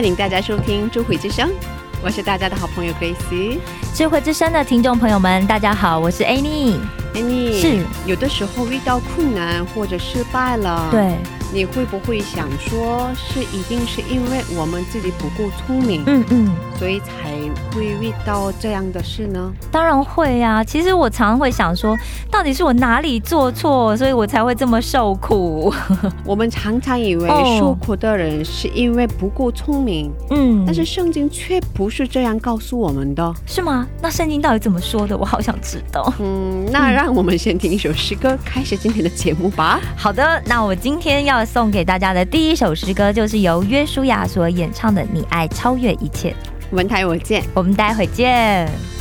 欢迎大家收听《智慧之声》，我是大家的好朋友 Grace。智慧之声的听众朋友们，大家好，我是 Annie。Annie 是有的时候遇到困难或者失败了，，对，你会不会想说，是一定是因为我们自己不够聪明，嗯嗯，所以才会遇到这样的事呢？当然会呀、其实我常会想说，到底是我哪里做错，所以我才会这么受苦。我们常常以为哦受苦的人是因为不够聪明，嗯，但是圣经却不是这样告诉我们的。是吗？那圣经到底怎么说的？我好想知道。嗯，那让我们先听一首诗歌，开始今天的节目吧。好的，那我今天要送给大家的第一首诗歌，就是由约书亚所演唱的《你爱超越一切》。文台我见。我们待会见。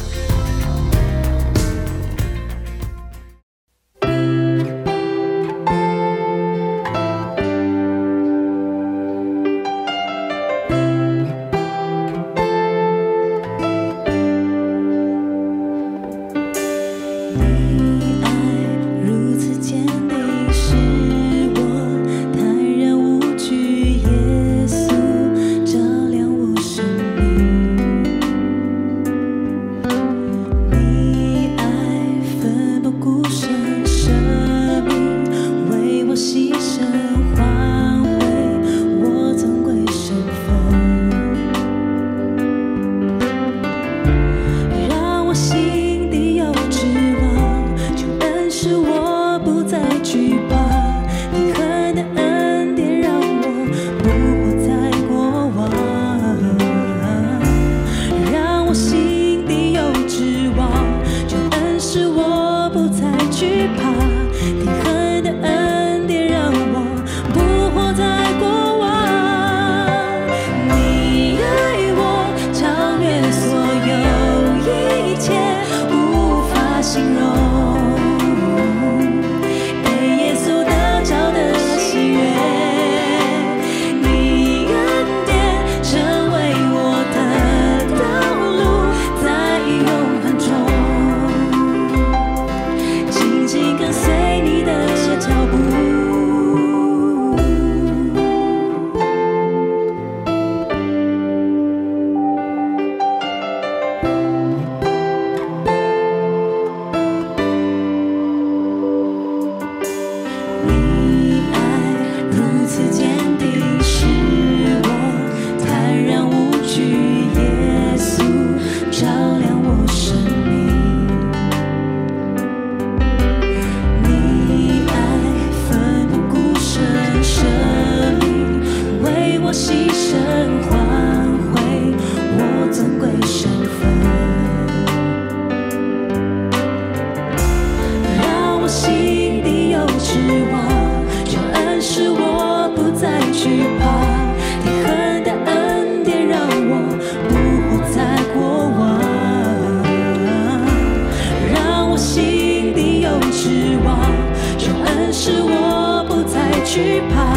惧怕。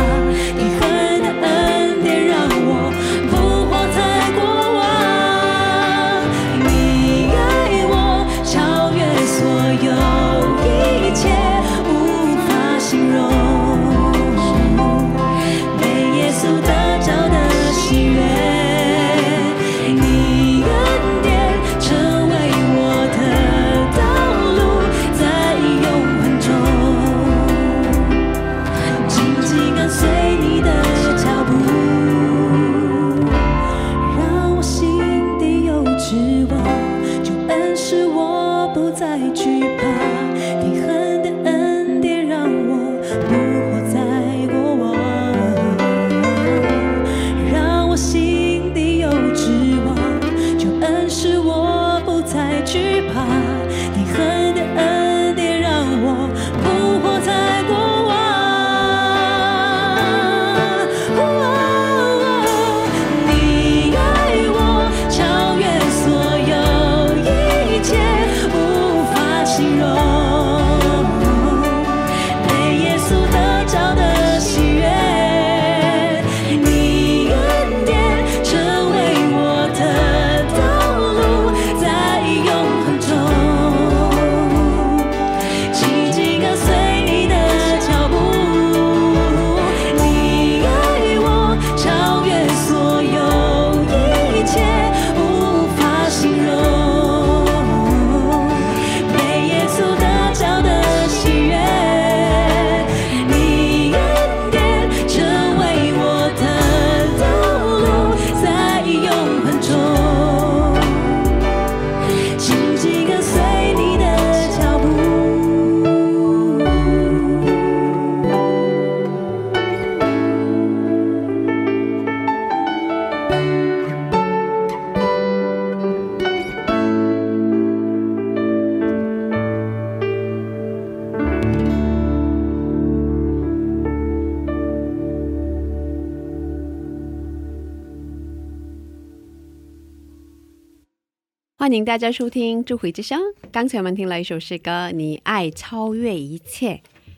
欢迎大家收听智慧之声。刚才我们听了一首诗歌《你爱超越一切》，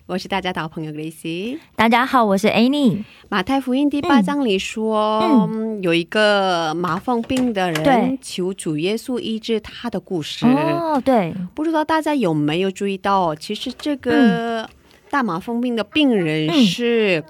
我是大家的好朋友 Grace。大家好，我是 Annie。马太福音第八章里说，嗯有一个麻风病的人求主耶稣医治他的故事。哦，对，不知道大家有没有注意到，其实这个大麻风病的病人嗯是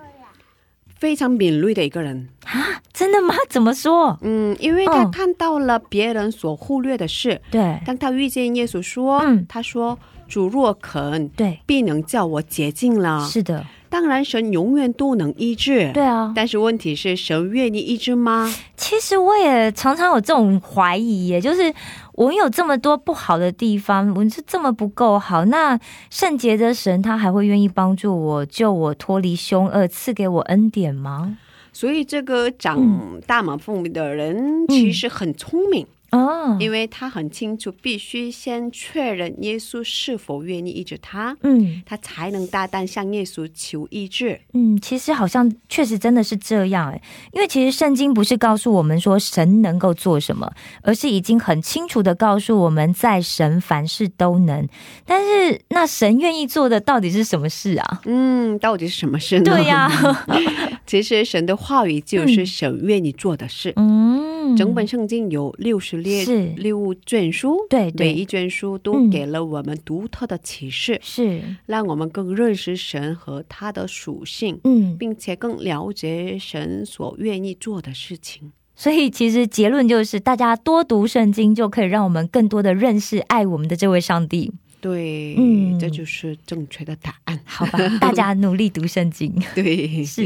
非常敏锐的一个人啊。真的吗？怎么说？嗯，因为他嗯看到了别人所忽略的事。对，当他遇见耶稣说，嗯他说：“主若肯，对，必能叫我洁净了。是的，”当然，神永远都能医治。对啊。但是问题是，神愿意医治吗？其实我也常常有这种怀疑耶，就是我有这么多不好的地方，我是这么不够好，那圣洁的神他还会愿意帮助我，救我脱离凶恶，赐给我恩典吗？所以，这个长大马蜂的人其实很聪明。哦，因为他很清楚，必须先确认耶稣是否愿意医治他，嗯他才能大胆向耶稣求医治。嗯，其实好像确实真的是这样哎，因为其实圣经不是告诉我们说神能够做什么，而是已经很清楚的告诉我们在神凡事都能。但是那神愿意做的到底是什么事啊？嗯，到底是什么事呢？对呀、其实神的话语就是神愿意做的事。嗯，整本圣经有六十列是六卷书，对对每一卷书都嗯给了我们独特的启示，是让我们更认识神和他的属性，嗯，并且更了解神所愿意做的事情。所以其实结论就是，大家多读圣经，就可以让我们更多的认识爱我们的这位上帝。对，嗯这就是正确的答案。好吧，大家努力读圣经。对，是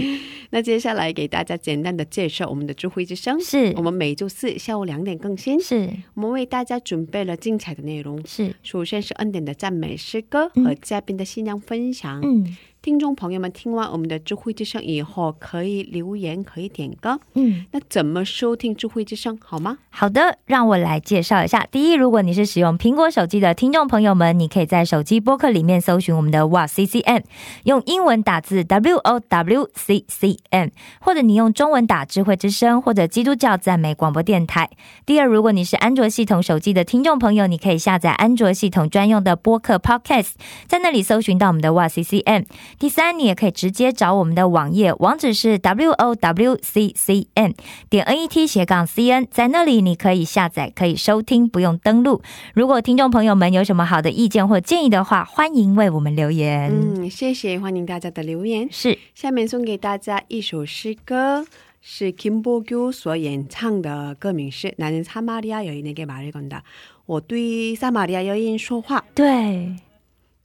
那接下来给大家简单的介绍我们的智慧之声。是我们每周四下午两点更新。是我们为大家准备了精彩的内容。是，首先是恩典的赞美诗歌嗯和嘉宾的信仰分享。嗯听众朋友们听完我们的智慧之声以后，可以留言，可以点歌。嗯。那怎么收听智慧之声好吗？好的，让我来介绍一下。第一，如果你是使用苹果手机的听众朋友们，你可以在手机播客里面搜寻我们的哇 C C M，用英文打字 W O W C C M，或者你用中文打智慧之声或者基督教赞美广播电台。第二，如果你是安卓系统手机的听众朋友，你可以下载安卓系统专用的播客 Podcast，在那里搜寻到我们的哇 C C M。第三，你也可以直接找我们的网页，网址是 w o w c c n 点 n e t 斜杠 c n，在那里你可以下载，可以收听，不用登录。如果听众朋友们有什么好的意见或建议的话，欢迎为我们留言。嗯，谢谢，欢迎大家的留言。是下面送给大家一首诗歌，是 김보규 所演唱的，歌名是《나는사마리아 여인에게말을건다》。我对撒玛利亚여인说话。对，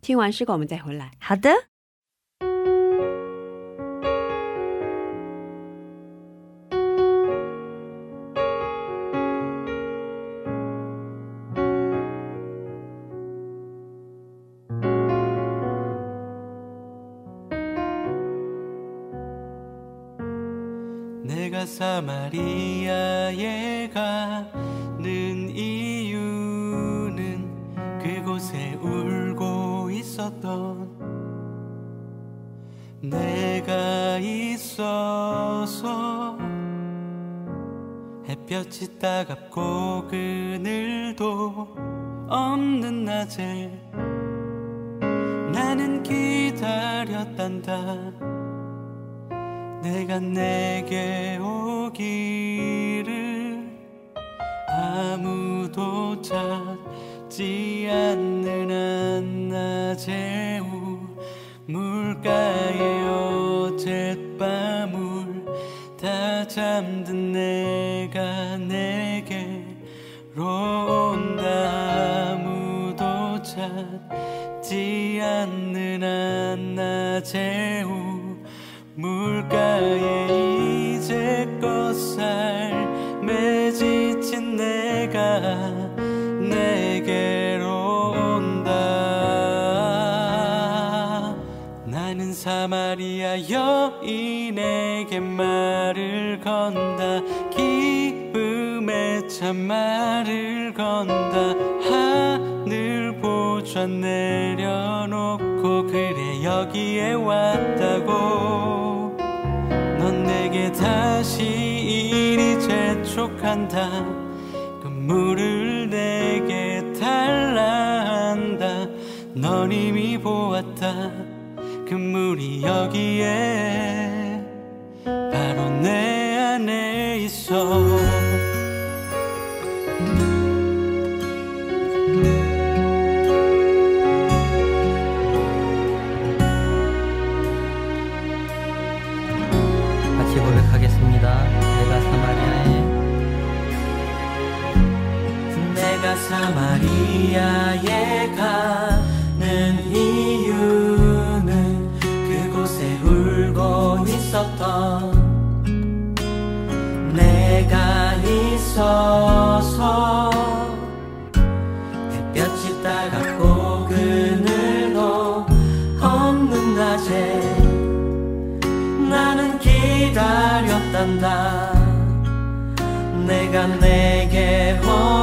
听完诗歌，我们再回来。好的。 사마리아에 가는 이유는 그곳에 울고 있었던 내가 있어서 햇볕이 따갑고 그늘도 없는 낮에 나는 기다렸단다 내가 내게 오기를 아무도 찾지 않는 한낮의 우물가에 어젯밤을 다 잠든 내가 내게로 온다. 아무도 찾지 않는 한낮의 우물가에 이제껏 삶에 지친 내가 내게로 온다. 나는 사마리아 여인에게 말을 건다. 기쁨에 참 말을 건다. 하늘 보좌 내려놓고 그래 여기에 왔다고. 넌 내게 다시 이리 재촉한다. 그 물을 내게 달라 한다. 넌 이미 보았다. 그 물이 여기에 바로 내 안에 있어. 사마리아에 가는 이유는 그곳에 울고 있었던 내가 있어서 햇볕이 따갑고 그늘도 없는 낮에 나는 기다렸단다. 내가 내게 온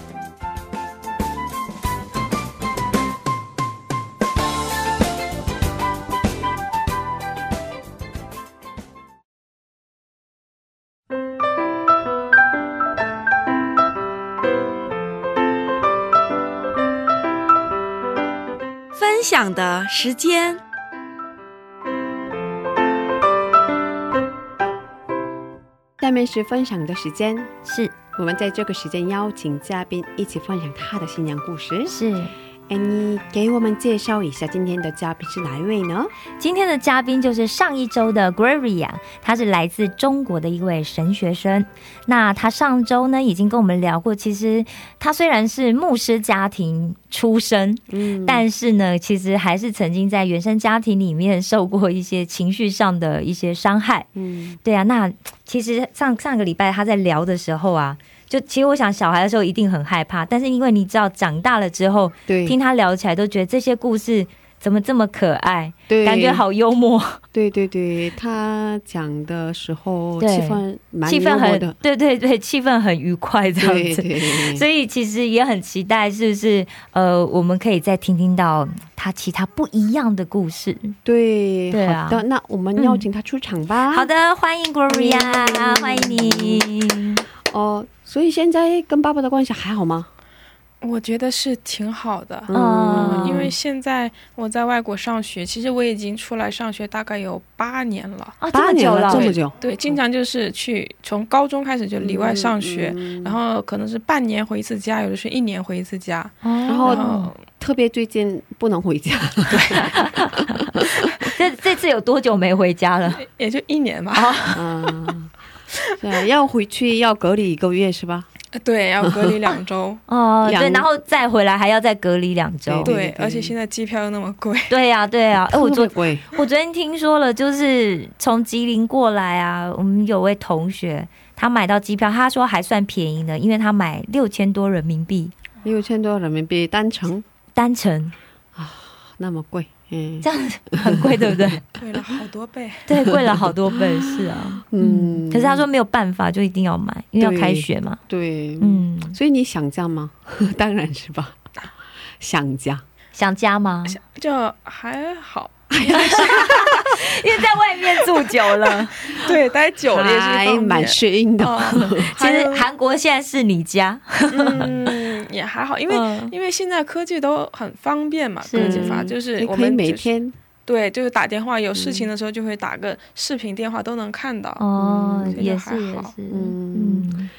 分享的时间。下面是分享的时间，是我们在这个时间邀请嘉宾一起分享他的新娘故事。是，哎，你给我们介绍一下今天的嘉宾是哪一位呢？今天的嘉宾就是上一周的 Gloria，他是来自中国的一位神学生。那他上周呢已经跟我们聊过，其实他虽然是牧师家庭出身，嗯但是呢，其实还是曾经在原生家庭里面受过一些情绪上的一些伤害。嗯对啊，那其实上上个礼拜他在聊的时候啊，就其实我想小孩的时候一定很害怕，但是因为你知道长大了之后，对，听他聊起来都觉得这些故事怎么这么可爱，对感觉好幽默，对对对，他讲的时候对气氛蛮气氛很对对对，气氛很愉快这样子。对对对，所以其实也很期待，是不是？呃，我们可以再听听到他其他不一样的故事。对对啊好的，那我们邀请他出场吧。好的，欢迎 Gloria，、嗯欢迎你。哦，所以现在跟爸爸的关系还好吗？我觉得是挺好的，嗯因为现在我在外国上学，其实我已经出来上学大概有八年了。哦，这八年么久了，这么久，对，经常就是去从高中开始就里外上学，嗯然后可能是半年回一次家，有的是一年回一次家。然然后然后特别最近不能回家，对 这这次有多久没回家了？也就一年吧。嗯，对，要回去要隔离一个月是吧？对，要隔离两周。哦，对，然后再回来还要再隔离两周。对对，而且现在机票又那么贵。对呀、对呀、哎，我昨我昨天听说了，就是从吉林过来啊，我们有位同学，他买到机票，他说还算便宜的，因为他买六千多人民币六千多人民币单程单程啊，那么贵，嗯这样子很贵，对不对？贵了好多倍。对，贵了好多倍，是啊，嗯嗯。可是他说没有办法，就一定要买，因为要对开学嘛。对，嗯，嗯，所以你想家吗？当然是吧，想家，想家吗？就还好，因为在外面住久了，对，待久了也是还。蛮适应的，哦其实韩国现在是你家，嗯，也还好，因为、嗯。因为现在科技都很方便嘛，科技发就是你可以我们就是每天。对，就是打电话，有事情的时候就会打个视频电话都能看到。哦，嗯也这个还好。是也是，嗯。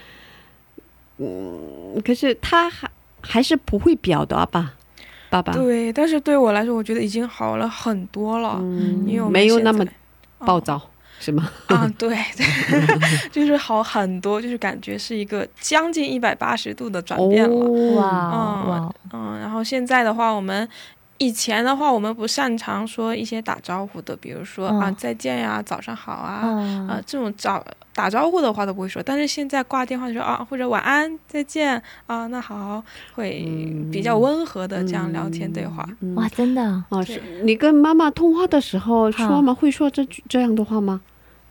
嗯，可是他还还是不会表达吧，爸爸，对，但是对我来说，我觉得已经好了很多了，嗯。因为我没有那么暴躁，是吗？啊，对对，就是好很多，就是感觉是一个将近一百八十度的转变了。哦哇嗯哇，嗯，然后现在的话，我们以前的话，我们不擅长说一些打招呼的，比如说、啊嗯再见呀、早上好啊，啊嗯，这种早打招呼的话都不会说，但是现在挂电话就说啊，或者晚安再见啊，那好，会嗯比较温和的这样聊天对话。嗯哇，真的，老师你跟妈妈通话的时候说吗？会说这句这样的话吗？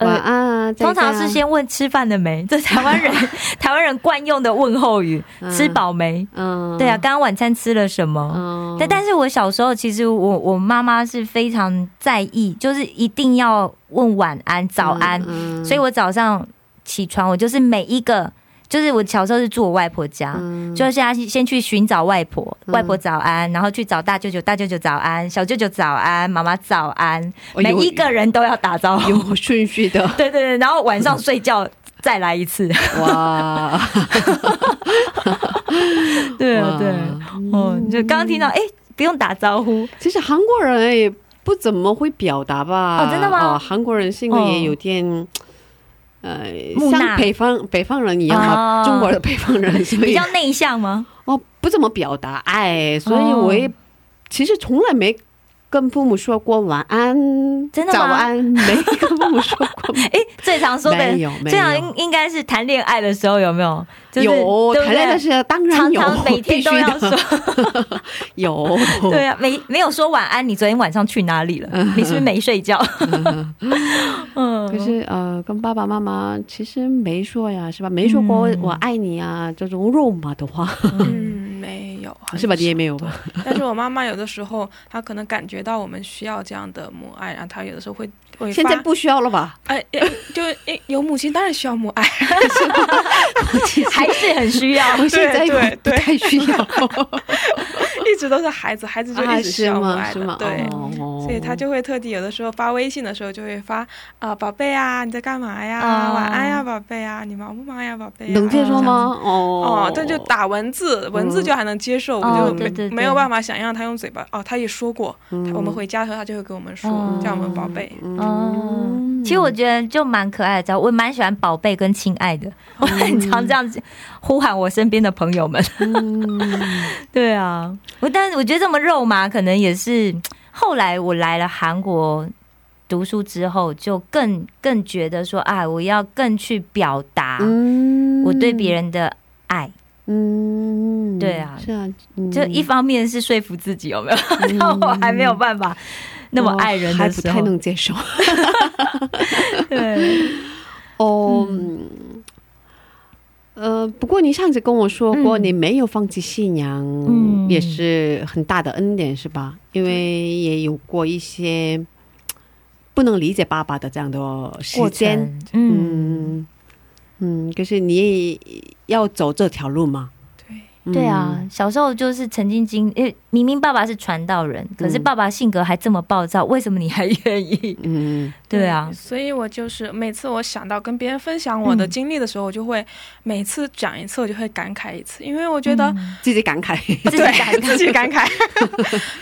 呃晚安啊，通常是先问吃饭了没，这台湾人 台湾人惯用的问候语，嗯吃饱没？嗯，对啊，刚刚晚餐吃了什么？嗯，对，但是我小时候其实我我妈妈是非常在意，就是一定要问晚安、早安，嗯所以我早上起床，我就是每一个。就是我小时候是住我外婆家，嗯就是现在先去寻找外婆，外婆早安，然后去找大舅舅，大舅舅早安，小舅舅早安，妈妈早安，每一个人都要打招呼。有 顺序的 对对对，然后晚上睡觉再来一次。哇，对啊，哇对，哦，就刚刚听到，哎，不用打招呼，其实韩国人也不怎么会表达吧？哦真的吗哦韩国人性格也有点。呃，像北方北方人一样嘛，哦。中国的北方人，所以比较内向吗？哦不怎么表达爱，所以我也、其实从来没跟父母说过晚安，真的吗早安，没跟父母说过。哎，最常说的最常有应应该是谈恋爱的时候有没有？就是有谈恋爱的时候当然有，常常每天都 要必须的说。有，对啊，没没有说晚安，你昨天晚上去哪里了？你是不是没睡觉？嗯，可是呃，跟爸爸妈妈其实没说呀，是吧？没说过嗯我爱你啊，这种肉麻的话，嗯，没有，很是吧？你也没有吧？但是我妈妈有的时候，她可能感觉到我们需要这样的母爱，然后她有的时候会会现在不需要了吧？哎，哎 就哎有母亲当然需要母爱，还是很需要。我现在对不太需要，一直都是孩子，孩子就啊一直需？要母爱是吗？的对。哦所以她就会特地有的时候发微信的时候就会发啊、宝贝啊你在干嘛呀、哦晚安呀宝贝啊你忙不忙呀宝贝呀能接受吗？哦哦，这就打文字，文字就还能接受，哦我就没没有办法想象他用嘴巴。哦，他也说过，嗯。我们回家的时候他就会跟我们说，哦。叫我们宝贝。哦，其实我觉得就蛮可爱的，我蛮喜欢宝贝跟亲爱的，我很常这样子呼喊我身边的朋友们。对啊，我但是我觉得这么肉麻，可能也是后来我来了韩国读书之后，就更更觉得说，啊，我要更去表达嗯。我对别，人的爱。嗯，对啊。是啊，嗯。就一方面是说服自己有没有，但我还没有办法那么爱人我还不太能接受。对，哦，呃，不过你上次跟我说过，嗯。你没有放弃信仰，嗯。也是很大的恩典，是吧？因为也有过一些不能理解爸爸的这样的时间，嗯。嗯嗯，可是你也要走这条路吗？对，对啊，小时候就是曾经经，因为明明爸爸是传道人，可是爸爸性格还这么暴躁，为什么你还愿意？嗯，对啊，所以我就是每次我想到跟别人分享我的嗯经历的时候，我就会每次讲一次，我就会感慨一次，因为我觉得。嗯。自己感慨，自己对感慨。自己感慨，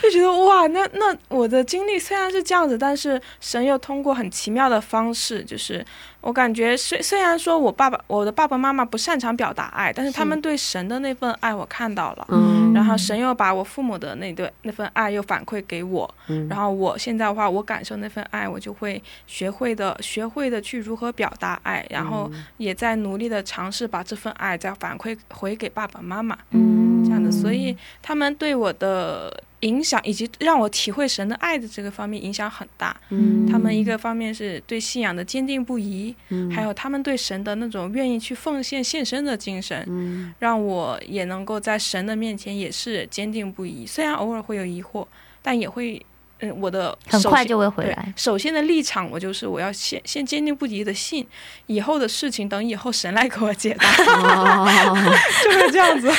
就觉得哇，那那我的经历虽然是这样子，但是神又通过很奇妙的方式，就是我感觉虽虽然说我爸爸我的爸爸妈妈不擅长表达爱，但是他们对神的那份爱我看到了，嗯。然后神又把我父母的那对那份爱又反馈给我，嗯。然后我现在的话，我感受那份爱，我就会学会的学会的去如何表达爱，然后也在努力的尝试把这份爱再反馈回给爸爸妈妈。嗯。这样的，所以他们对我的影响，以及让我体会神的爱的这个方面影响很大。嗯他们一个方面是对信仰的坚定不移，嗯还有他们对神的那种愿意去奉献献身的精神，嗯让我也能够在神的面前也是坚定不移。虽然偶尔会有疑惑，但也会。嗯，我的很快就会回来。首先的立场，我就是我要先先坚定不移的信，以后的事情等以后神来给我解答，哦 就是这样子。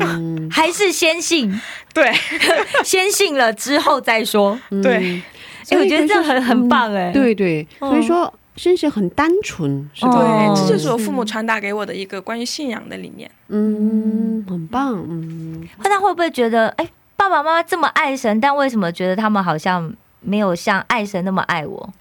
嗯还是先信，对 先信了之后再说。对，哎，我觉得这样很很棒哎。对对，嗯所以说绅士很单纯，是吧？哦对，这就是我父母传达给我的一个关于信仰的理念。嗯，很棒，嗯，那会不会觉得，哎，爸爸妈妈这么爱神，但为什么觉得他们好像没有像爱神那么爱我？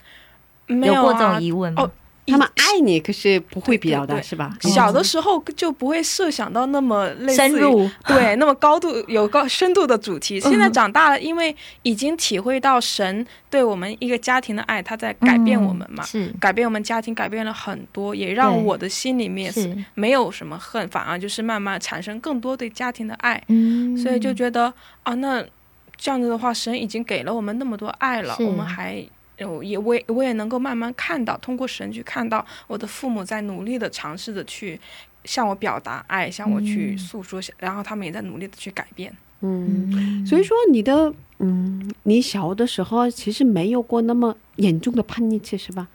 没有有过这种啊，疑问吗？哦他们爱你，可是不会表达，是吧？小的时候就不会设想到那么类似于深入，对，那么高度有高深度的主题。现在长大了，因为已经体会到神对我们一个家庭的爱，他在改变我们嘛，嗯是改变我们家庭，改变了很多，也让我的心里面是，没有什么恨，反而就是慢慢产生更多对家庭的爱。嗯所以就觉得啊，那这样子的话，神已经给了我们那么多爱了，是我们还。呃也我也我也能够慢慢看到，通过神去看到我的父母在努力的尝试着去向我表达爱，向我去嗯诉说，然后他们也在努力的去改变。嗯，嗯所以说你的，嗯，你小的时候其实没有过那么严重的叛逆期，是吧？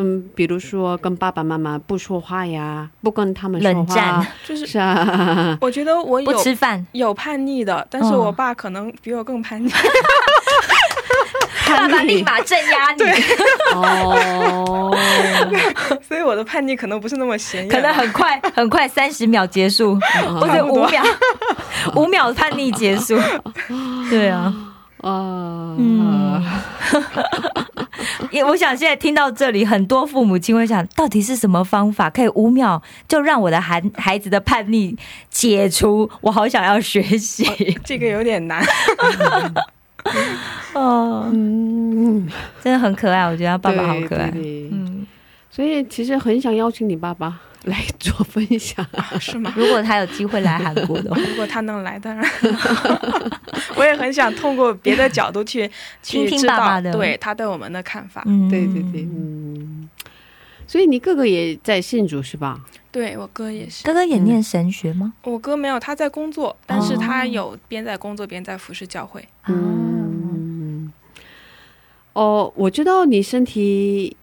嗯，比如说跟爸爸妈妈不说话呀，不跟他们说冷战，就是是啊，我觉得我不有吃饭，有叛逆的，但是哦我爸可能比我更叛逆。爸爸立马镇压你，哦，所以我的叛逆可能不是那么显眼，可能很快很快三十秒结束，或者五秒 五秒叛逆结束。对啊，啊，嗯，因我想现在听到这里，很多父母亲会想，到底是什么方法可以五秒就让我的孩孩子的叛逆解除？我好想要学习。这个有点难。哦，嗯，真的很可爱，我觉得他爸爸好可爱对。对对嗯，所以其实很想邀请你爸爸 来做分享。是吗？如果他有机会来韩国的话，如果他能来，当然，我也很想通过别的角度去听听去知道爸爸的对他对我们的看法。嗯对对对，嗯。所以你哥哥也在信主是吧？对我哥也是，哥哥也念神学吗？我哥没有他在工作，但是他有边在工作边在服侍教会。嗯，嗯，哦，我知道你身体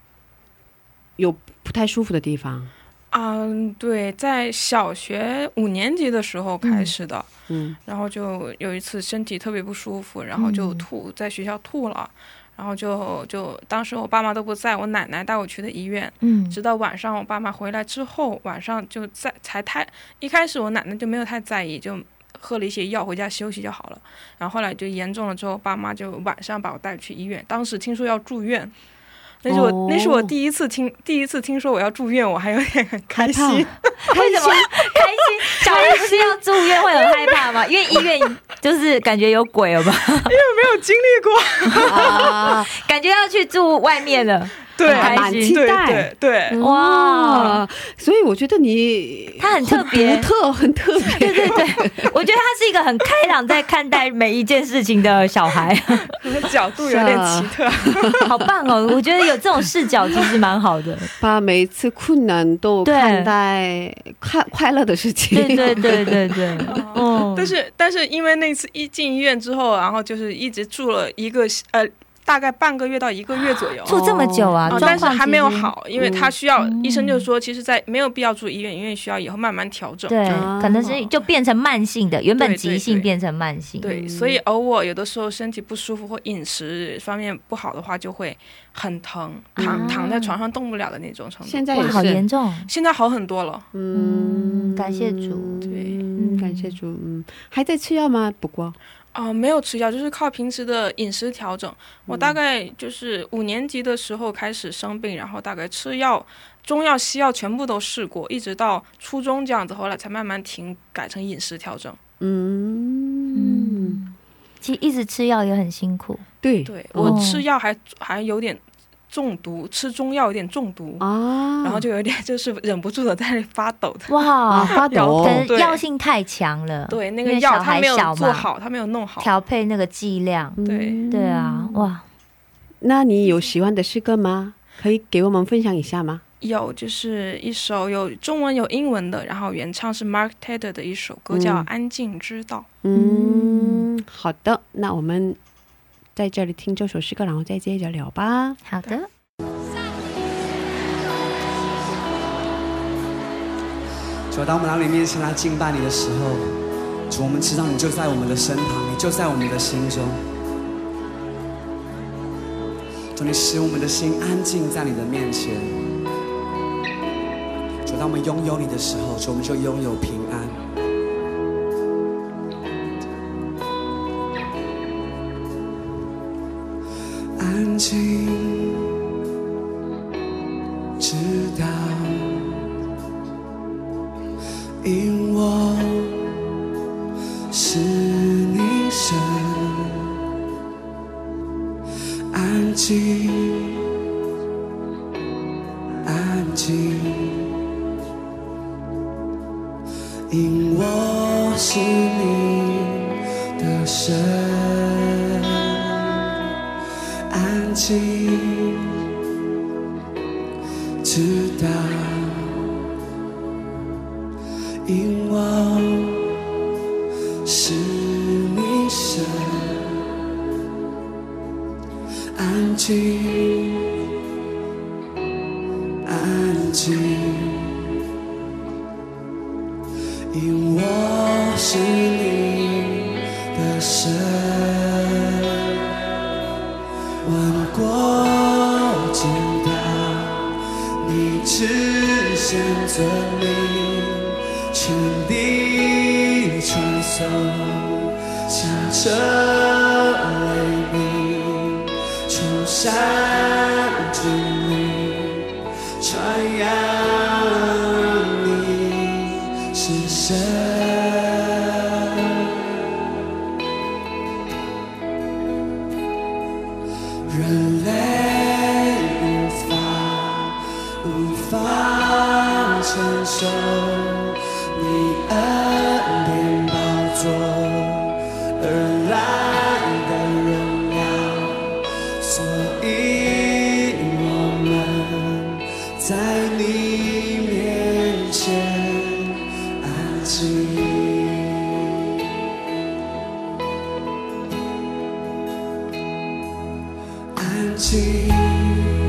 有不太舒服的地方，嗯，对，在小学五年级的时候开始的，嗯。然后就有一次身体特别不舒服，然后就吐，在学校吐了，然后就就当时我爸妈都不在，我奶奶带我去的医院，嗯直到晚上我爸妈回来之后，晚上就在才太一开始我奶奶就没有太在意，就喝了一些药回家休息就好了。然后后来就严重了之后，爸妈就晚上把我带去医院。当时听说要住院，那是我、哦那是我第一次听第一次听说我要住院，我还有点很开心。为什么开心？小孩不是要住院会很害怕吗？因为医院就是感觉有鬼了吧？因为没有经历过，啊，感觉要去住外面了。对，很开心对期待对对，哇，所以我觉得你他很特别独特，很特别。对对对，我觉得他是一个很开朗在看待每一件事情的小孩，可能角度有点奇特。好棒哦！我觉得有这种视角其实蛮好的。把每一次困难都看待快快乐的事情。对对对对对，哦，但是但是因为那次一进医院之后，然后就是一直住了一个呃大概半个月到一个月左右。住这么久啊哦，，但是还没有。好，因为他需要、嗯医生就说，其实，在没有必要住医院，因为需要以后慢慢调整。对啊，可能是就变成慢性的，原本急性变成慢性。对，所以偶尔有的时候身体不舒服或饮食方面不好的话，就会很疼，躺、嗯躺在床上动不了的那种程度。现在好严，重。现在好很多了，嗯，感谢主对嗯感谢主。嗯，还在吃药吗？不过，哦、没有吃药，就是靠平时的饮食调整。我大概就是五年级的时候开始生病，然后大概吃药、中药、西药全部都试过，一直到初中这样子，后来才慢慢停，改成饮食调整。嗯，嗯，其实一直吃药也很辛苦。对对哦我吃药还还有点中毒，吃中药有点中毒，啊，然后就有点 就是忍不住的在那里发抖的。哇，发抖药性太强了。对，那个药小孩他没有做好，他没有弄好。调配那个剂量。对嗯对啊，哇，那你有喜欢的诗歌吗？可以给我们分享一下吗？有就是一首有中文有英文的，然后原唱是 Mark Taylor 的一首歌叫《嗯安静之道》。嗯，好的，那我们在这里听这首诗歌，然后再接着聊吧。好的，主啊，当我们来到你面前来敬拜你的时候，主，我们知道你就在我们的身旁，你就在我们的心中。主，你使我们的心安静在你的面前。主，当我们拥有你的时候，主，我们就拥有平安。安静，安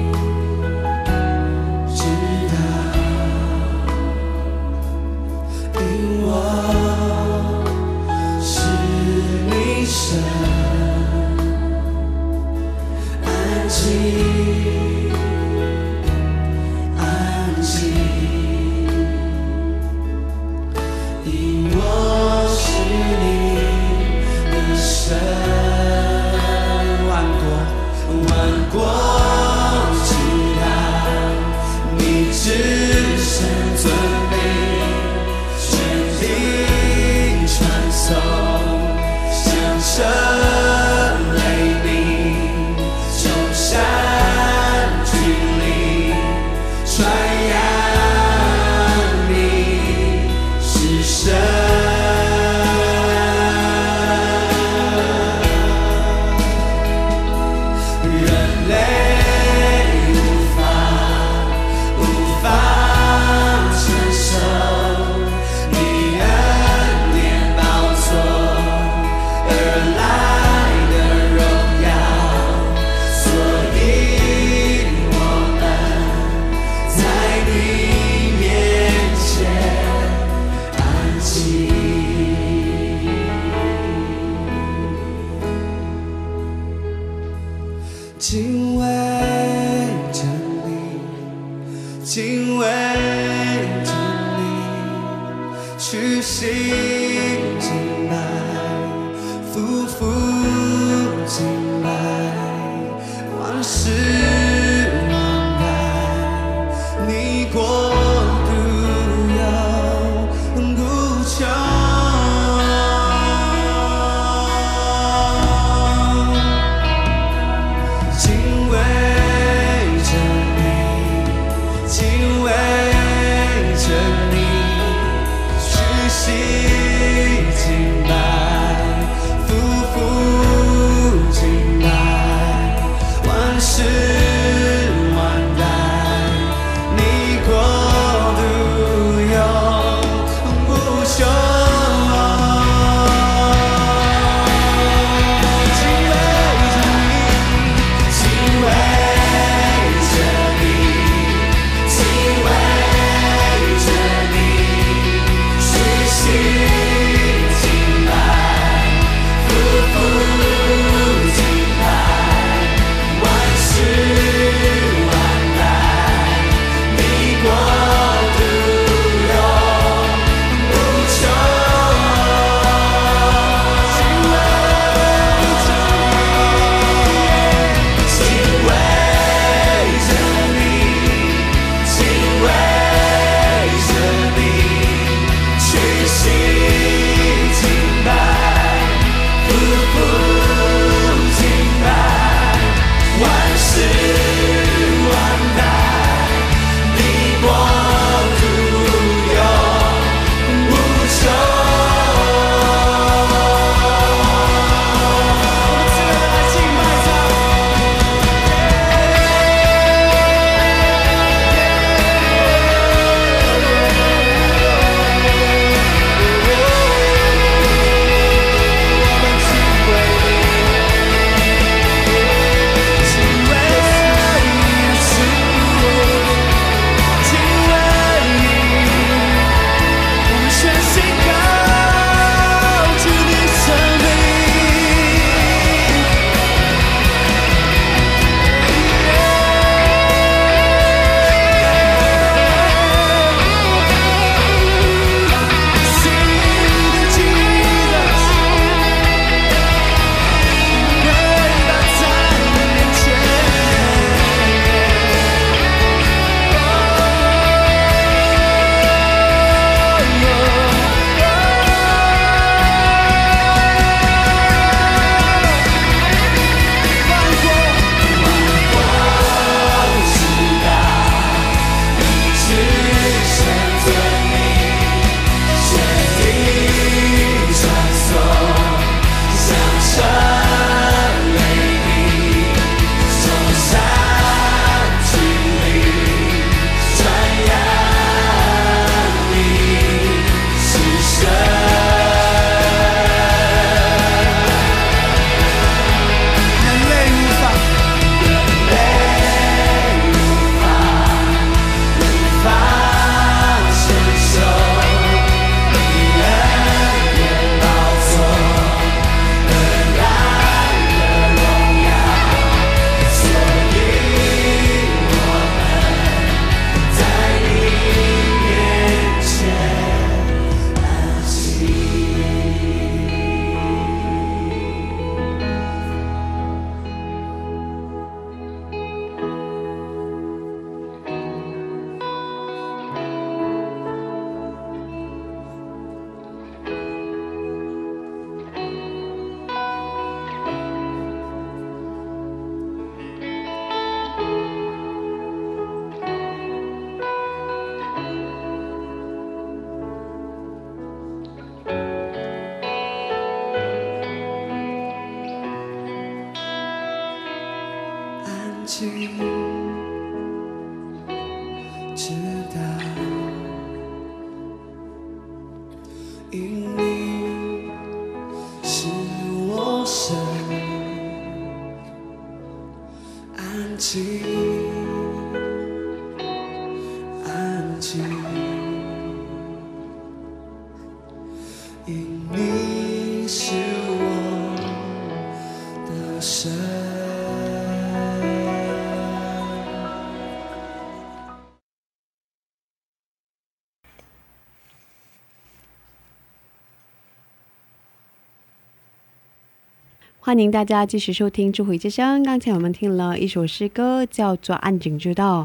欢迎大家继续收听《智慧之声》。刚才我们听了一首诗歌，叫做《安静之道》。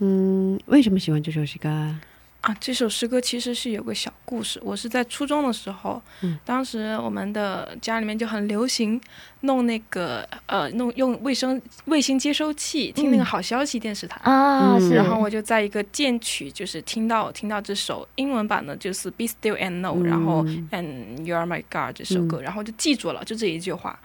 嗯，为什么喜欢这首诗歌？啊，这首诗歌其实是有个小故事。我是在初中的时候，嗯当时我们的家里面就很流行弄那个呃，弄用卫生卫星接收器听那个好消息电视台。啊，嗯，然后我就在一个键曲，就是听到听到这首英文版的，就是 Be Still and Know，、嗯然后 And You Are My God 这首歌，然后就记住了，就这一句话。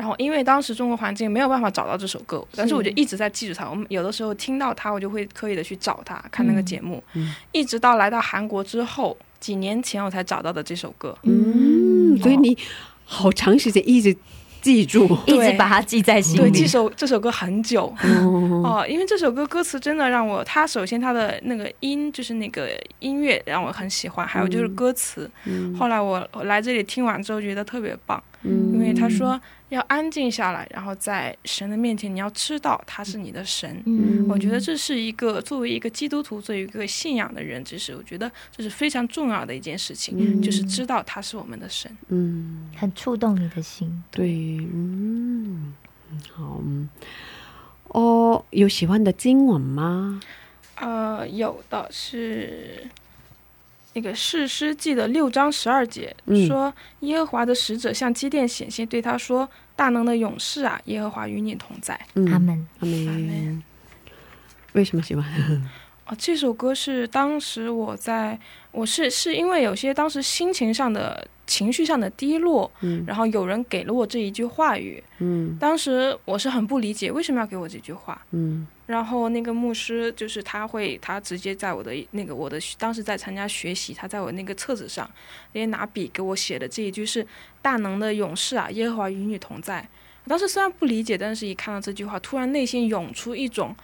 然后因为当时中国环境没有办法找到这首歌，但是我就一直在记住它。我们有的时候听到它，我就会刻意的去找它，看那个节目。嗯一直到来到韩国之后，几年前我才找到的这首歌。嗯，所以你好长时间一直记住。一直把它记在心里对，里这。首这首歌很久。哦，哦，因为这首歌歌词真的让我，它首先它的那个音就是那个音乐让我很喜欢，还有就是歌词。嗯后来我我来这里听完之后觉得特别棒，嗯因为他说要安静下来，然后在神的面前你要知道他是你的神。嗯我觉得这是一个作为一个基督徒，作为一个信仰的人，这是我觉得这是非常重要的一件事情，嗯就是知道他是我们的神。嗯，很触动你的心。对，嗯，嗯好，嗯哦，有喜欢的经文吗？呃，有的是那个士师记的六章十二节、嗯说，耶和华的使者向基甸显现，对他说：“大能的勇士啊，耶和华与你同在。嗯阿门。阿门阿门。为什么喜欢？哦，这首歌是当时我在，我是是因为有些当时心情上的情绪上的低落，嗯然后有人给了我这一句话语，嗯当时我是很不理解为什么要给我这句话，嗯然后那个牧师就是他会，他直接在我的那个我的当时在参加学习，他在我那个册子上直接拿笔给我写的这一句是“大能的勇士啊，耶和华与你同在”。我当时虽然不理解，但是一看到这句话，突然内心涌出一种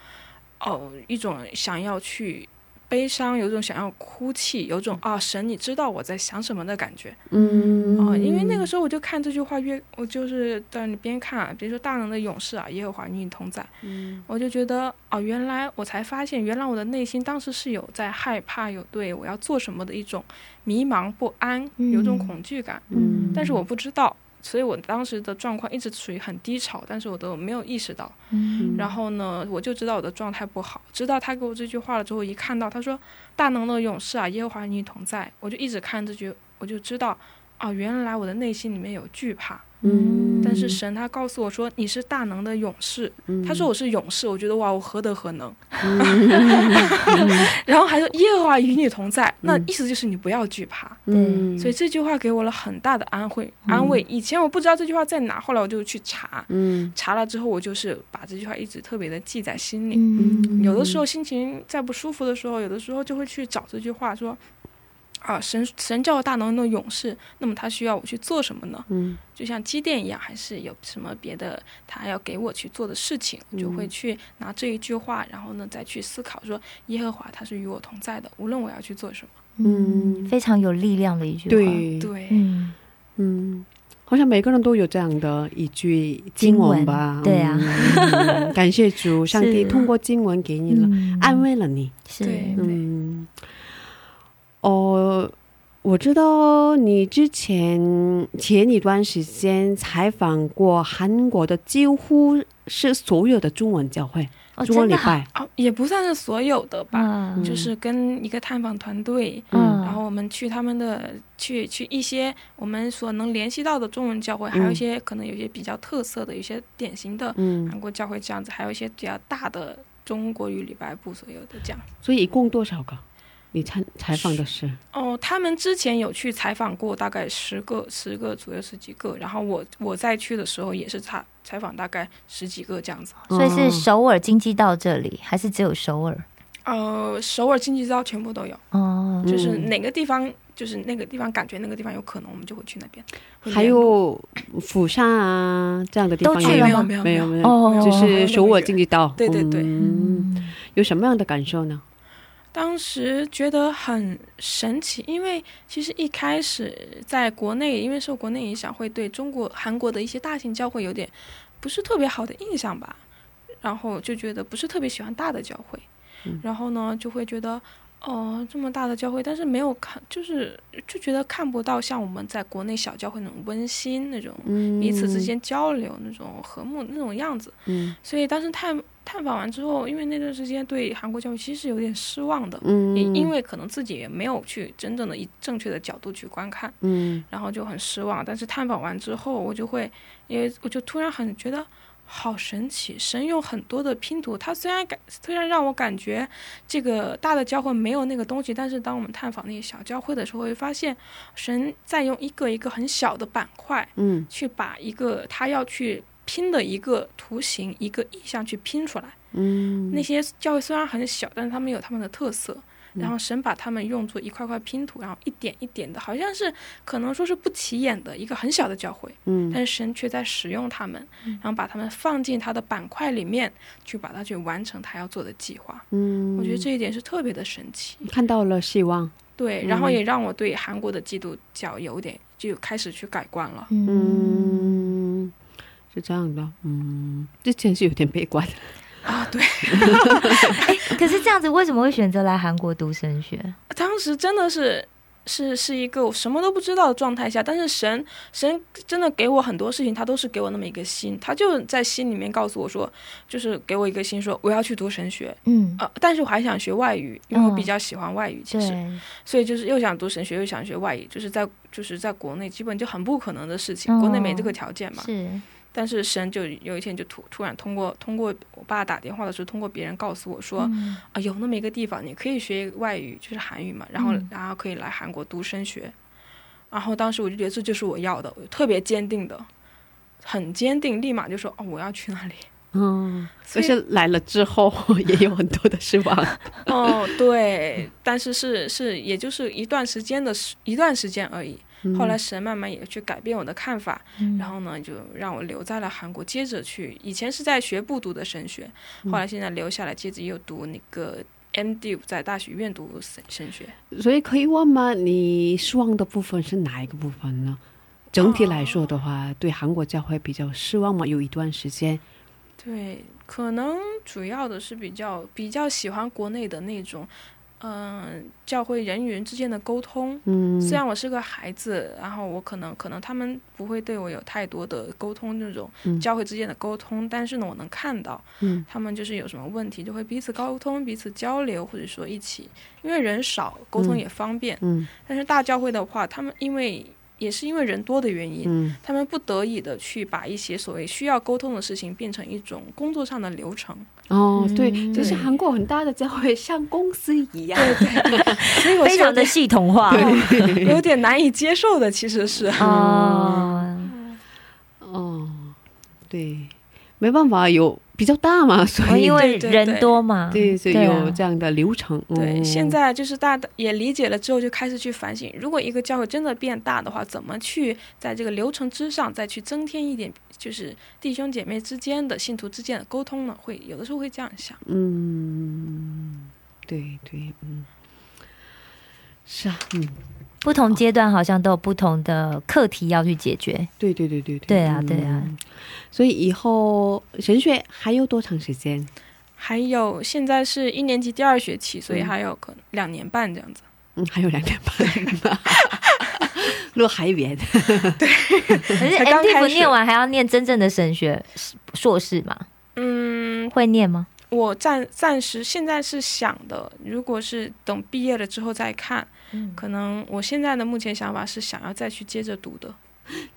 哦一种想要去悲伤，有种想要哭泣，有种啊神你知道我在想什么的感觉。嗯。哦，因为那个时候我就看这句话越，我就是在那边看，比如说大能的勇士啊，耶和华与你同在，嗯。我就觉得啊，原来我才发现，原来我的内心当时是有在害怕，有对我要做什么的一种迷茫不安，有种嗯恐惧感，嗯。但是我不知道。所以我当时的状况一直处于很低潮，但是我都没有意识到。嗯然后呢，我就知道我的状态不好。直到他给我这句话了之后，一看到他说“大能的勇士啊，耶和华与你同在”，我就一直看这句，我就知道，啊，原来我的内心里面有惧怕。嗯但是神他告诉我说你是大能的勇士，嗯他说我是勇士，我觉得哇，我何德何能？然后还说耶和华与你同在，那意思就是你不要惧怕。嗯所以这句话给我了很大的安慰，安慰。以前我不知道这句话在哪，后来我就去查，嗯查了之后，我就是把这句话一直特别的记在心里。嗯有的时候心情再不舒服的时候，有的时候就会去找这句话说。啊，神神叫我大能的勇士，那么他需要我去做什么呢？嗯。就像积淀一样，还是有什么别的他要给我去做的事情，我就会去拿这一句话，然后呢再去思考说，耶和华他是与我同在的，无论我要去做什么。嗯。非常有力量的一句话。，对。对，嗯，嗯，好像每个人都有这样的一句经文吧？文对啊嗯感谢主，上帝通过经文给你了、嗯。安慰了你。是。对。嗯，哦，我知道你之前前一段时间采访过韩国的几乎是所有的中文教会，哦，中文礼拜。哦，也不算是所有的吧，嗯就是跟一个探访团队，嗯，然后我们去他们的去去一些我们所能联系到的中文教会，还有一些可能有些比较特色的、有一些典型的嗯，韩国教会这样子，还有一些比较大的中国语礼拜部所有的这样。所以一共多少个？你采采访的是？哦，他们之前有去采访过，大概十个、十个左右十几个。然后我我再去的时候也是采采访大概十几个这样子。所以是首尔经济道这里，还是只有首尔？呃，首尔经济道全部都有，哦，就是哪个地方，就是那个地方感觉那个地方有可能，我们就会去那边。还有釜山啊这样的地方都去也有没有没有没有，哦就是首尔经济道。对对对嗯，有什么样的感受呢？当时觉得很神奇，因为其实一开始在国内，因为受国内影响，会对中国、韩国的一些大型教会有点不是特别好的印象吧，然后就觉得不是特别喜欢大的教会，嗯然后呢就会觉得。哦，这么大的教会，但是没有看，就是就觉得看不到像我们在国内小教会那种温馨、那种嗯，彼此之间交流、那种和睦那种样子。嗯所以当时探探访完之后，因为那段时间对韩国教育其实是有点失望的，嗯，因因为可能自己也没有去真正的以正确的角度去观看，嗯然后就很失望。但是探访完之后，我就会，因为我就突然很觉得好神奇，神用很多的拼图，它虽然感虽然让我感觉这个大的教会没有那个东西，但是当我们探访那些小教会的时候，会发现神在用一个一个很小的板块，嗯去把一个他要去拼的一个图形、一个意象去拼出来。嗯，那些教会虽然很小，但是他们有他们的特色。嗯然后神把它们用作一块块拼图，然后一点一点的，好像是可能说是不起眼的一个很小的教会，嗯但是神却在使用它们，然后把它们放进他的板块里面，去把它去完成他要做的计划。嗯，我觉得这一点是特别的神奇。看到了希望。对，然后也让我对韩国的基督教有点就开始去改观了。嗯，是这样的。嗯，之前是有点悲观。啊，对，可是这样子，为什么会选择来韩国读神学？当时真的是是是一个我什么都不知道的状态下，但是神神真的给我很多事情，他都是给我那么一个心，他就在心里面告诉我说，就是给我一个心说我要去读神学。嗯，呃，但是我还想学外语，因为我嗯比较喜欢外语，其实，对，所以就是又想读神学，又想学外语，就是在就是在国内基本就很不可能的事情，哦国内没这个条件嘛。是，但是神就有一天就突突然通过通过我爸打电话的时候，通过别人告诉我说，嗯啊，有那么一个地方，你可以学外语，就是韩语嘛，然后、嗯然后可以来韩国读升学，然后当时我就觉得这就是我要的，我特别坚定的，很坚定，立马就说哦，我要去那里。嗯，所以是来了之后 也有很多的失望。哦，对，但是是是，也就是一段时间的时一段时间而已。后来神慢慢也去改变我的看法，嗯然后呢，就让我留在了韩国，接着去。以前是在学部读的神学，后来现在留下来，接着又读那个 MD，在大学院读神神学。所以可以问吗？你失望的部分是哪一个部分呢？整体来说的话，对韩国教会比较失望吗？有一段时间，对，可能主要的是比较比较喜欢国内的那种，嗯、教会人与人之间的沟通。嗯，虽然我是个孩子，然后我可能可能他们不会对我有太多的沟通这种嗯。教会之间的沟通，但是呢，我能看到，嗯。他们就是有什么问题就会彼此沟通、彼此交流，或者说一起，因为人少，沟通嗯。也方便。嗯。但是大教会的话，他们因为也是因为人多的原因，嗯。他们不得已的去把一些所谓需要沟通的事情变成一种工作上的流程，哦，对，嗯就是韩国很大的教会像公司一样，所以我非常的系统化。有点难以接受的，其实是。啊，哦，对，没办法，有比较大嘛，所以因为人多嘛，对，所以有这样的流程。对，嗯现在就是大家也理解了之后，就开始去反省，如果一个教会真的变大的话，怎么去在这个流程之上再去增添一点，就是弟兄姐妹之间的、信徒之间的沟通呢？会有的时候会这样想。嗯，对对，嗯，是啊，嗯，不同阶段好像都有不同的课题要去解决。对对对对对对啊对啊嗯所以以后神学还有多长时间？还有现在是一年级第二学期，所以嗯还有可能两年半这样子。嗯，还有两年半，路还远。可是才 M 刚始不念完还要念真正的神学硕士嘛？嗯，会念吗？我暂暂时现在是想的，如果是等毕业了之后再看，嗯，可能我现在的目前想法是想要再去接着读的。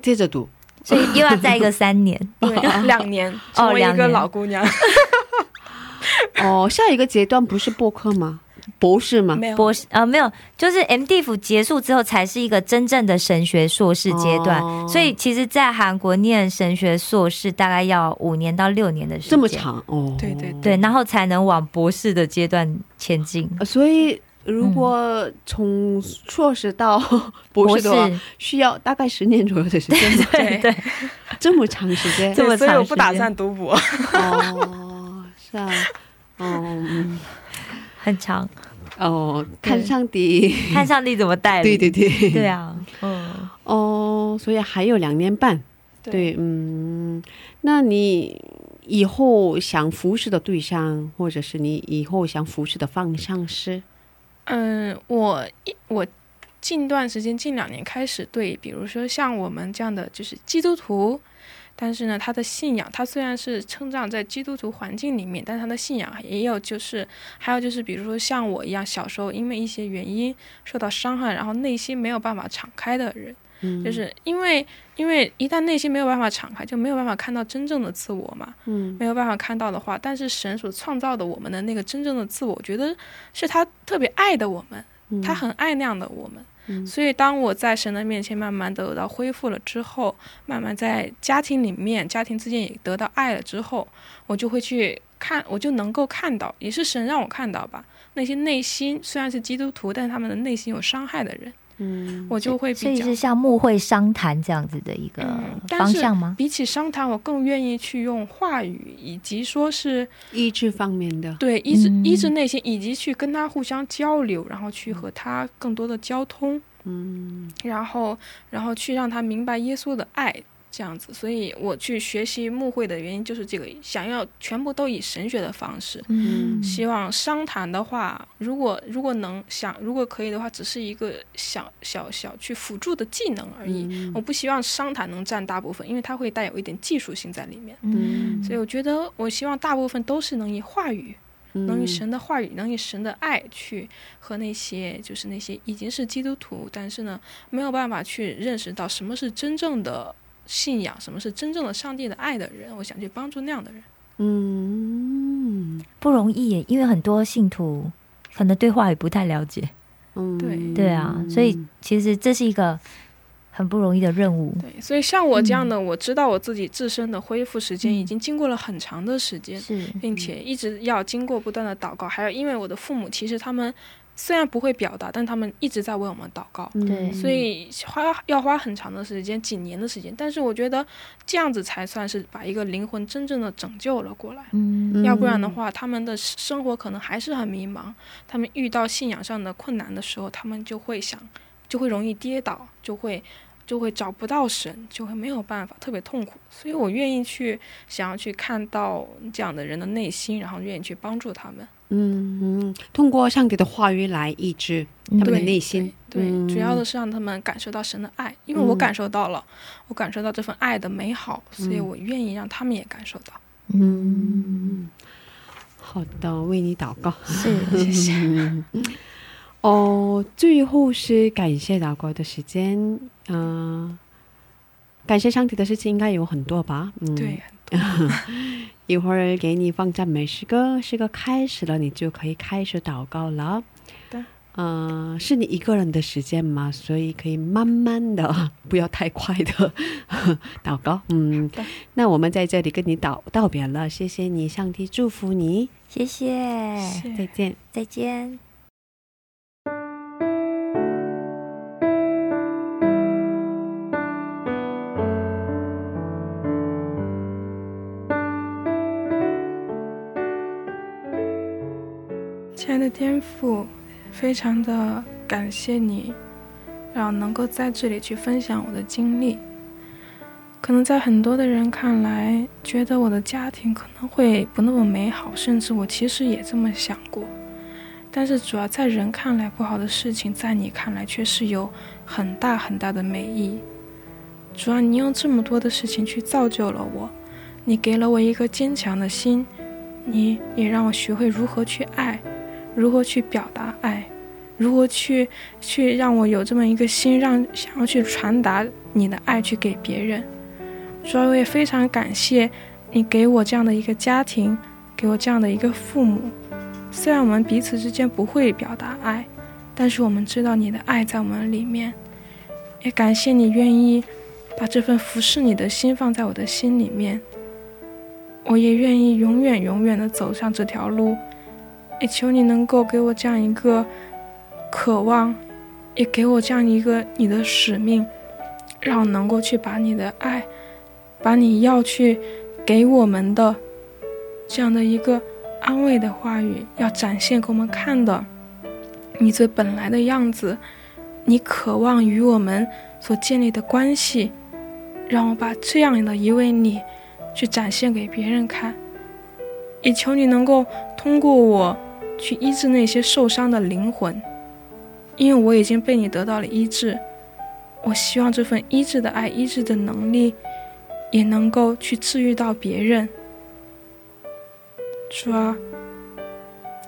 接着读，所以又要再一个三年。对，两年成为一个老姑娘。哦，下一个阶段不是播客吗？博士吗？没有。博士呃没有，就是 M Div 结束之后才是一个真正的神学硕士阶段，哦。所以其实，在韩国念神学硕士大概要五年到六年的时间，这么长？哦。对对对，然后才能往博士的阶段前进。呃所以如果从硕士到 博士的话，需要大概十年左右的时间。吗？对对，这么长时间。这么所以我不打算读博。哦，是啊，哦，嗯很长，哦，看上帝，看上帝怎么带领。对对对，对啊，嗯，哦，所以还有两年半，对，嗯，那你以后想服侍的对象，或者是你以后想服侍的方向是？嗯，我一我近段时间近两年开始对，比如说像我们这样的就是基督徒，但是呢，他的信仰，他虽然是成长在基督徒环境里面，但是他的信仰也有就是还有就是比如说像我一样，小时候因为一些原因受到伤害，然后内心没有办法敞开的人。嗯就是因为因为一旦内心没有办法敞开，就没有办法看到真正的自我嘛。嗯没有办法看到的话，但是神所创造的我们的那个真正的自我，我觉得是他特别爱的我们，嗯他很爱那样的我们。嗯所以当我在神的面前慢慢得到恢复了之后，慢慢在家庭里面，家庭之间也得到爱了之后，我就会去看，我就能够看到，也是神让我看到吧，那些内心虽然是基督徒，但他们的内心有伤害的人，嗯我就会比较所以是像牧会商谈这样子的一个方向吗？比起商谈，我更愿意去用话语，以及说是意志方面的，对医治嗯医治内心，以及去跟他互相交流，然后去和他更多的交通，嗯然后然后去让他明白耶稣的爱，这样子。所以我去学习牧会的原因就是这个，想要全部都以神学的方式。嗯希望商谈的话，如果如果能想，如果可以的话，只是一个小小小去辅助的技能而已。嗯我不希望商谈能占大部分，因为它会带有一点技术性在里面。嗯所以我觉得，我希望大部分都是能以话语能以神的话语，能以神的爱去和那些就是那些已经是基督徒，但是呢没有办法去认识到什么是真正的信仰，什么是真正的上帝的爱的人，我想去帮助那样的人。嗯不容易耶，因为很多信徒可能对话也不太了解。嗯，对对啊，所以其实这是一个很不容易的任务。对，所以像我这样的，我知道我自己自身的恢复时间已经经过了很长的时间，是，并且一直要经过不断的祷告，还有因为我的父母其实他们虽然不会表达，但他们一直在为我们祷告。对所以花要花很长的时间，几年的时间，但是我觉得这样子才算是把一个灵魂真正的拯救了过来。嗯，要不然的话，他们的生活可能还是很迷茫。他们遇到信仰上的困难的时候，他们就会想，就会容易跌倒，就会就会找不到神，就会没有办法，特别痛苦。所以我愿意去想要去看到这样的人的内心，然后愿意去帮助他们。嗯嗯，通过上帝的话语来抑制他们的内心。对，对嗯主要的是让他们感受到神的爱，因为我感受到了，我感受到这份爱的美好，所以我愿意让他们也感受到。嗯，好的，为你祷告。是谢谢。嗯 哦，最后是感谢祷告的时间。嗯、感谢上帝的事情应该有很多吧？嗯，对，一会儿给你放赞美诗歌，诗歌开始了，你就可以开始祷告了。对嗯、是你一个人的时间嘛，所以可以慢慢的，不要太快的祷告。嗯，那我们在这里跟你道道别了，谢谢你，上帝祝福你，谢谢，再见。再见。父，非常的感谢你，让我能够在这里去分享我的经历。可能在很多的人看来，觉得我的家庭可能会不那么美好，甚至我其实也这么想过。但是，主要在人看来不好的事情，在你看来却是有很大很大的美意。主要你用这么多的事情去造就了我，你给了我一个坚强的心，你也让我学会如何去爱。如何去表达爱，如何去去让我有这么一个心，让想要去传达你的爱去给别人。所以我也非常感谢你给我这样的一个家庭，给我这样的一个父母，虽然我们彼此之间不会表达爱，但是我们知道你的爱在我们里面。也感谢你愿意把这份服侍你的心放在我的心里面。我也愿意永远永远的走上这条路。也求你能够给我这样一个渴望，也给我这样一个你的使命，让我能够去把你的爱，把你要去给我们的这样的一个安慰的话语，要展现给我们看的，你最本来的样子，你渴望与我们所建立的关系，让我把这样的一位你，去展现给别人看。也求你能够通过我。去医治那些受伤的灵魂，因为我已经被你得到了医治。我希望这份医治的爱、医治的能力，也能够去治愈到别人。主啊，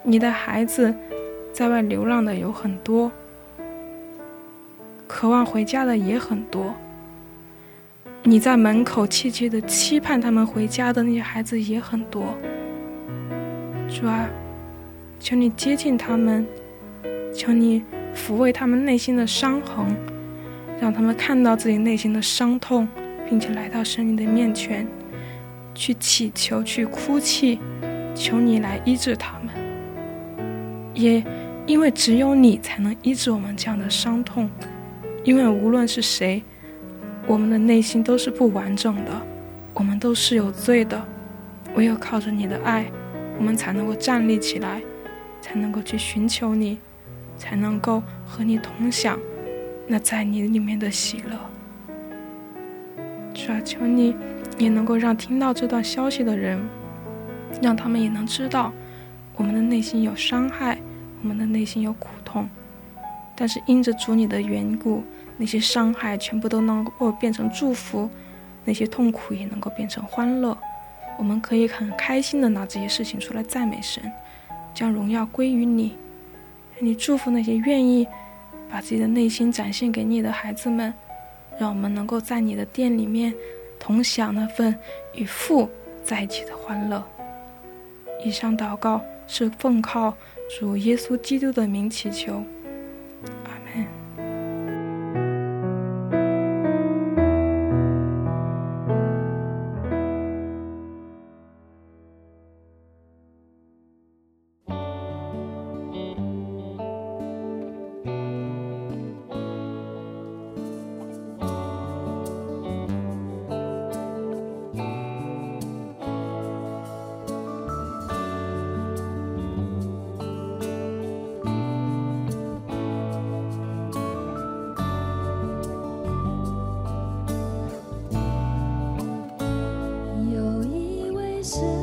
你的孩子在外流浪的有很多，渴望回家的也很多。你在门口切切的期盼他们回家的那些孩子也很多。主啊。求你接近他们，求你抚慰他们内心的伤痕，让他们看到自己内心的伤痛，并且来到神你的面前，去祈求、去哭泣，求你来医治他们。也因为只有你才能医治我们这样的伤痛，因为无论是谁，我们的内心都是不完整的，我们都是有罪的，唯有靠着你的爱，我们才能够站立起来。才能够去寻求你，才能够和你同享那在你里面的喜乐。主啊，求你也能够让听到这段消息的人，让他们也能知道，我们的内心有伤害，我们的内心有苦痛，但是因着主你的缘故，那些伤害全部都能够变成祝福，那些痛苦也能够变成欢乐。我们可以很开心的拿这些事情出来赞美神。将荣耀归于你，你祝福那些愿意把自己的内心展现给你的孩子们，让我们能够在你的殿里面同享那份与父在一起的欢乐。以上祷告是奉靠主耶稣基督的名祈求。是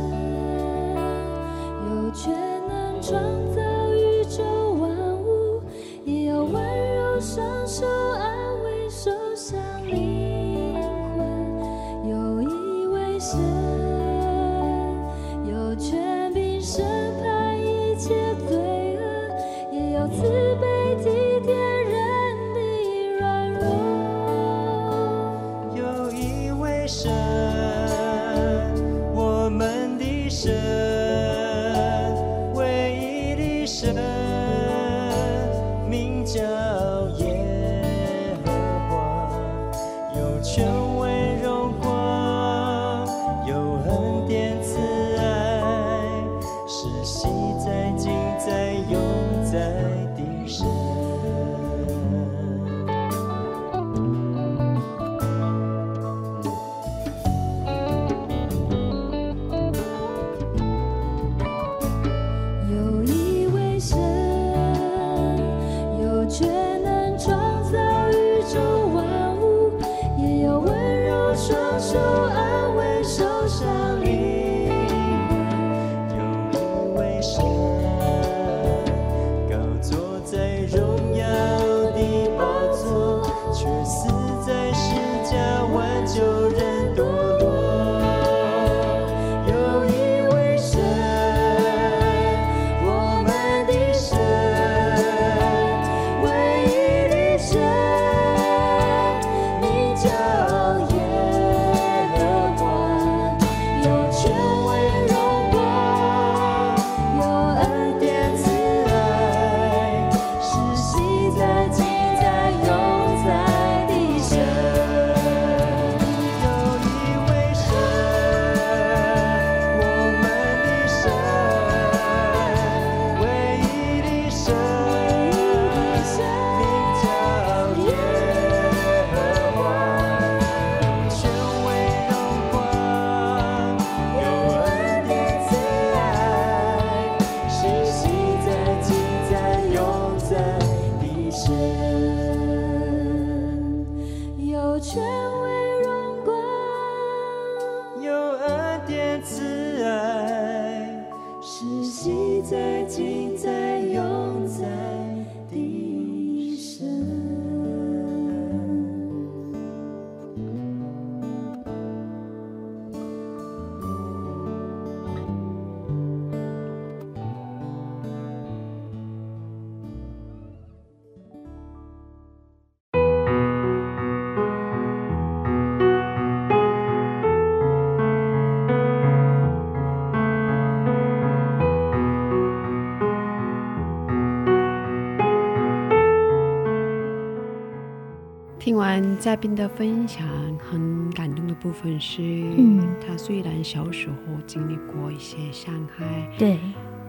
嘉宾的分享，很感动的部分是，嗯他虽然小时候经历过一些伤害，对，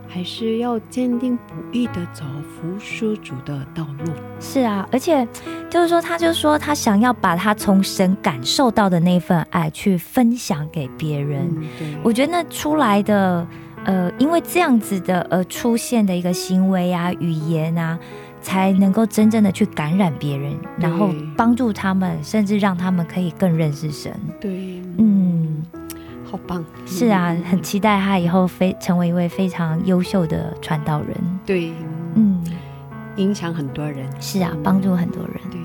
还是要坚定不移的走服侍主的道路。是啊，而且就是说，他就说他想要把他从神感受到的那份爱去分享给别人。嗯，对，我觉得那出来的，呃，因为这样子的而出现的一个行为啊、语言啊，才能够真正的去感染别人，然后帮助他们，甚至让他们可以更认识神。对，嗯，好棒。是啊，嗯很期待他以后非成为一位非常优秀的传道人。对，嗯，影响很多人。是啊，帮助很多人。对，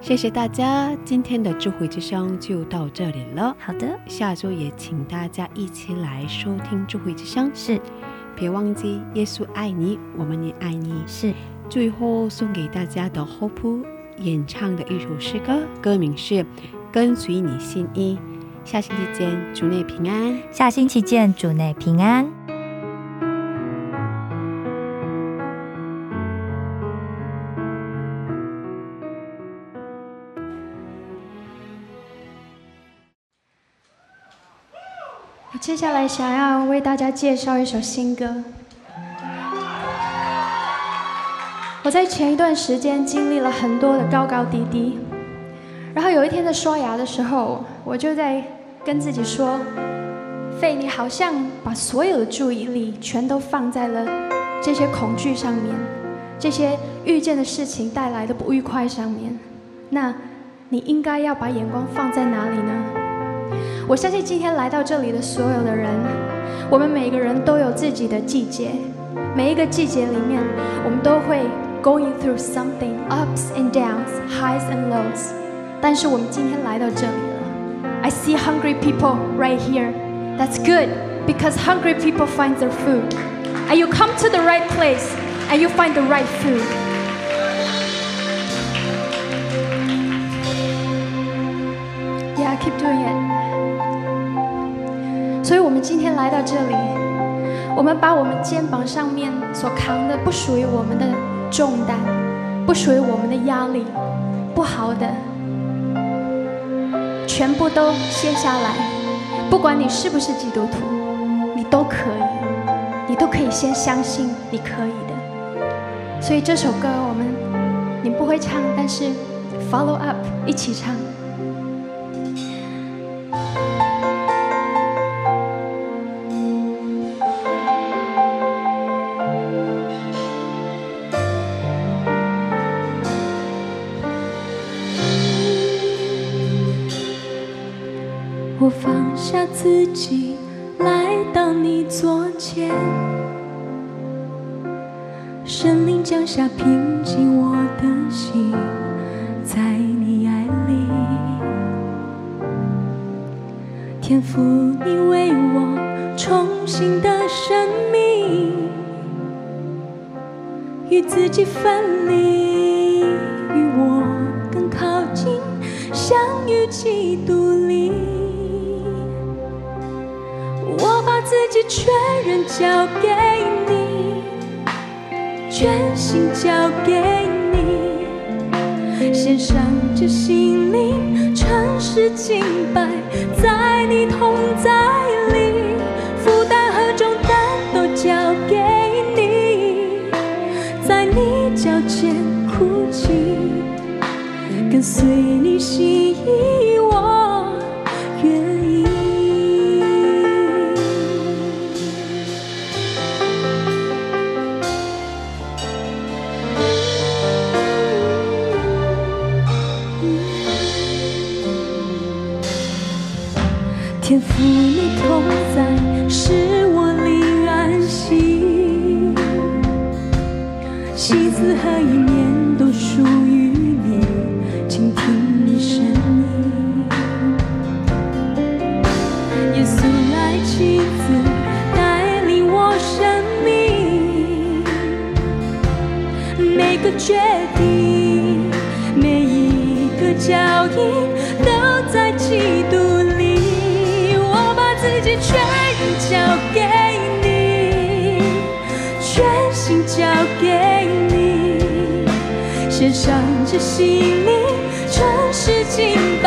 谢谢大家，今天的智慧之声就到这里了。好的，下周也请大家一起来收听智慧之声。是别忘记耶稣爱你，我们也爱你。是，最后送给大家的 Hope 演唱的一首诗歌，歌名是《跟随你心意》。下星期见，主内平安。下星期见，主内平安。我接下来想要为大家介绍一首新歌。我在前一段时间经历了很多的高高低低，然后有一天在刷牙的时候，我就在跟自己说：“费，你好像把所有的注意力全都放在了这些恐惧上面，这些遇见的事情带来的不愉快上面。那你应该要把眼光放在哪里呢？”我相信今天来到这里的所有的人，我们每个人都有自己的季节，每一个季节里面，我们都会 going through something ups and downs, highs and lows。但是我们今天来到这里了，I see hungry people right here. That's good because hungry people find their food. And you come to the right place and you find the right food. Yeah, keep doing it. 所以，我们今天来到这里，我们把我们肩膀上面所扛的不属于我们的 重担，不属于我们的压力，不好的，全部都卸下来。不管你是不是基督徒，你都可以，你都可以先相信你可以的。所以这首歌我们你不会唱，但是 follow up 一起唱。自己，来到你左前，神灵降下平静我的心，在你爱里，天赋，你为我重新的生命，与自己分离，与我更靠近，相遇基督。自己全人交给你，全心交给你，献上这心灵，诚实敬拜，在你同在里，负担和重担都交给你，在你脚前哭泣，跟随你心。上这心灵，诚实敬